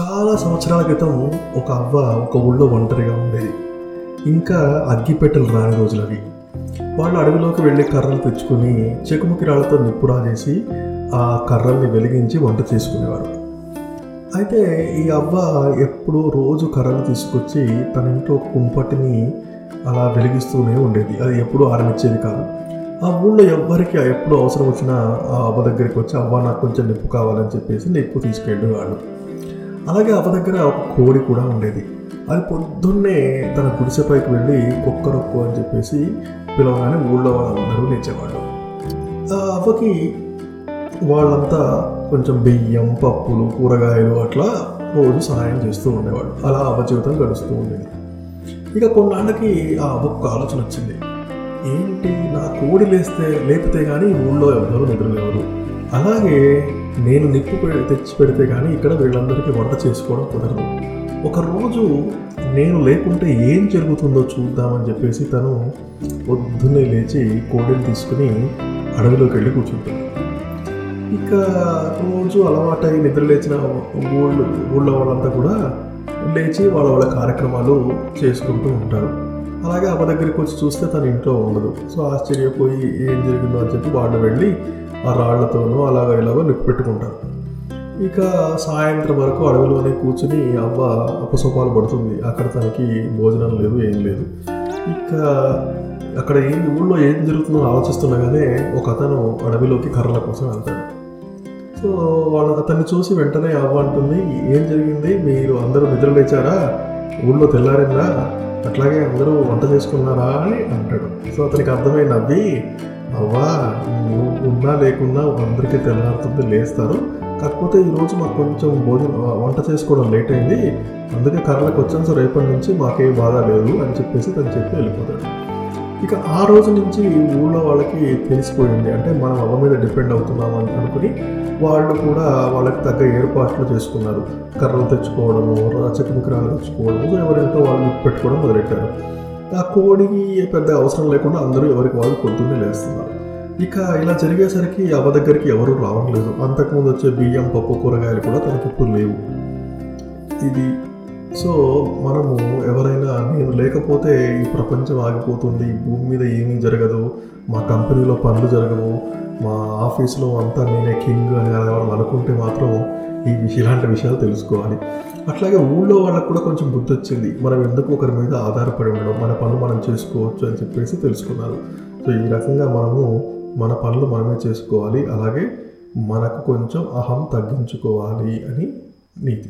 చాలా సంవత్సరాల క్రితం ఒక అవ్వ ఒక ఊళ్ళో ఒంటరిగా ఉండేది. ఇంకా అగ్గిపెట్టెలు రాని రోజులు అవి. వాళ్ళు అడవిలోకి వెళ్ళి కర్రలు తెచ్చుకొని చెకుముకి రాళ్ళతో నిప్పు ఆ కర్రల్ని వెలిగించి వంట చేసుకునేవారు. అయితే ఈ అవ్వ ఎప్పుడూ రోజు కర్రలు తీసుకొచ్చి తన ఇంట్లో కుంపటిని అలా వెలిగిస్తూనే ఉండేది. అది ఎప్పుడూ ఆరనిచ్చేది కాదు. ఆ ఊళ్ళో ఎవ్వరికి ఎప్పుడు అవసరం వచ్చినా ఆ అవ్వ దగ్గరికి వచ్చి అవ్వ నాకు కొంచెం నిప్పు కావాలని చెప్పేసి నిప్పు తీసుకెళ్ళేవాళ్ళు. అలాగే అవ్వ దగ్గర ఒక కోడి కూడా ఉండేది. అది పొద్దున్నే తన గుడిసెపైకి వెళ్ళి కుక్కరొక్కు అని చెప్పేసి పిలవగానే ఊళ్ళో వాళ్ళందరూ లేచేవాళ్ళు. ఆ అవ్వకి వాళ్ళంతా కొంచెం బియ్యం పప్పులు కూరగాయలు అట్లా రోజు సహాయం చేస్తూ ఉండేవాడు అలా అవ్వ జీవితం గడుస్తూ ఉండేది. ఇక కొన్నాళ్ళకి ఆ అవ్వకు ఆలోచన వచ్చింది. ఏంటి నా కోడి లేస్తే లేపితే కానీ ఊళ్ళో ఎవరు నిద్రలేవరు? అలాగే నేను నిప్పు తెచ్చి పెడితే కానీ ఇక్కడ వీళ్ళందరికీ వంట చేసుకోవడం కుదరదు. ఒకరోజు నేను లేకుంటే ఏం జరుగుతుందో చూద్దామని చెప్పేసి తను పొద్దున్నే లేచి కోడిని తీసుకుని అడవిలోకి వెళ్ళి కూర్చుంటాడు ఇక రోజు అలవాటై నిద్ర లేచిన ఊళ్ళో ఊళ్ళో వాళ్ళంతా కూడా లేచి వాళ్ళ వాళ్ళ కార్యక్రమాలు చేసుకుంటూ ఉంటారు. అలాగే అమ్మ దగ్గరికి వచ్చి చూస్తే తన ఇంట్లో ఉండదు. సో ఆశ్చర్యపోయి ఏం జరిగిందో అని చెప్పి వాళ్ళు వెళ్ళి ఆ రాళ్ళతోనూ అలాగ ఇలాగో నిప్పు పెట్టుకుంటారు. ఇక సాయంత్రం వరకు అడవిలోనే కూర్చుని అవ్వ అపసోపాలు పడుతుంది. అక్కడ తనకి భోజనం లేదు ఏం లేదు. ఇక అక్కడ ఏం ఊళ్ళో ఏం జరుగుతుందో ఆలోచిస్తుండగానే ఒక అతను అడవిలోకి కర్రల కోసం వెళ్తాడు. సో వాళ్ళ అతన్ని చూసి వెంటనే అవ్వ అంటుంది ఏం జరిగింది? మీరు అందరూ నిద్ర లేచారా? ఊళ్ళో తెల్లారిందా? అట్లాగే అందరూ వంట చేసుకున్నారా? అని అంటాడు. సో అతనికి అర్థమై నవ్వి అవ్వా నువ్వు ఉన్నా లేకున్నా అందరికీ తెల్లారుతుంది లేస్తారు. కాకపోతే ఈరోజు మాకు కొంచెం భోజనం వంట చేసుకోవడం లేట్ అయింది. అందుకే కర్రలకు వచ్చాను సో రేపటి నుంచి మాకేం బాధ లేదు అని చెప్పేసి తను చెప్పి వెళ్ళిపోతాడు. ఇక ఆ రోజు నుంచి ఊళ్ళో వాళ్ళకి తెలిసిపోయింది. అంటే మనం అవ్వ మీద డిపెండ్ అవుతున్నాం అని అనుకుని వాళ్ళు కూడా వాళ్ళకి తగ్గ ఏర్పాట్లు చేసుకున్నారు. కర్రలు తెచ్చుకోవడము చెట్టుముకరాలు తెచ్చుకోవడము సో ఎవరింటో వాళ్ళు పెట్టుకోవడం మొదలెట్టారు. ఆ కోడికి పెద్ద అవసరం లేకుండా అందరూ ఎవరికి వాళ్ళు పొద్దున్నే లేస్తున్నారు. ఇక ఇలా జరిగేసరికి అవ్వ దగ్గరికి ఎవరు రావడం లేదు అంతకుముందు వచ్చే బియ్యం పప్పు కూరగాయలు కూడా తనకి ఇప్పుడు లేవు. ఇది సో మనము ఎవరైనా నేను లేకపోతే ఈ ప్రపంచం ఆగిపోతుంది. భూమి మీద ఏమీ జరగదు. మా కంపెనీలో పనులు జరగవు. మా ఆఫీస్లో అంతా నేనే కింగ్ అని ఎవరు అనుకుంటే మాత్రం ఈ విషయం ఇలాంటి విషయాలు తెలుసుకోవాలి. అట్లాగే ఊళ్ళో వాళ్ళకు కూడా కొంచెం బుద్ధి వచ్చింది. మనం ఎందుకు ఒకరి మీద ఆధారపడి ఉండడం? మన పనులు మనం చేసుకోవచ్చు అని చెప్పేసి తెలుసుకున్నారు. సో ఈ రకంగా మనము మన పనులు మనమే చేసుకోవాలి. అలాగే మనకు కొంచెం అహం తగ్గించుకోవాలి అని నీతి.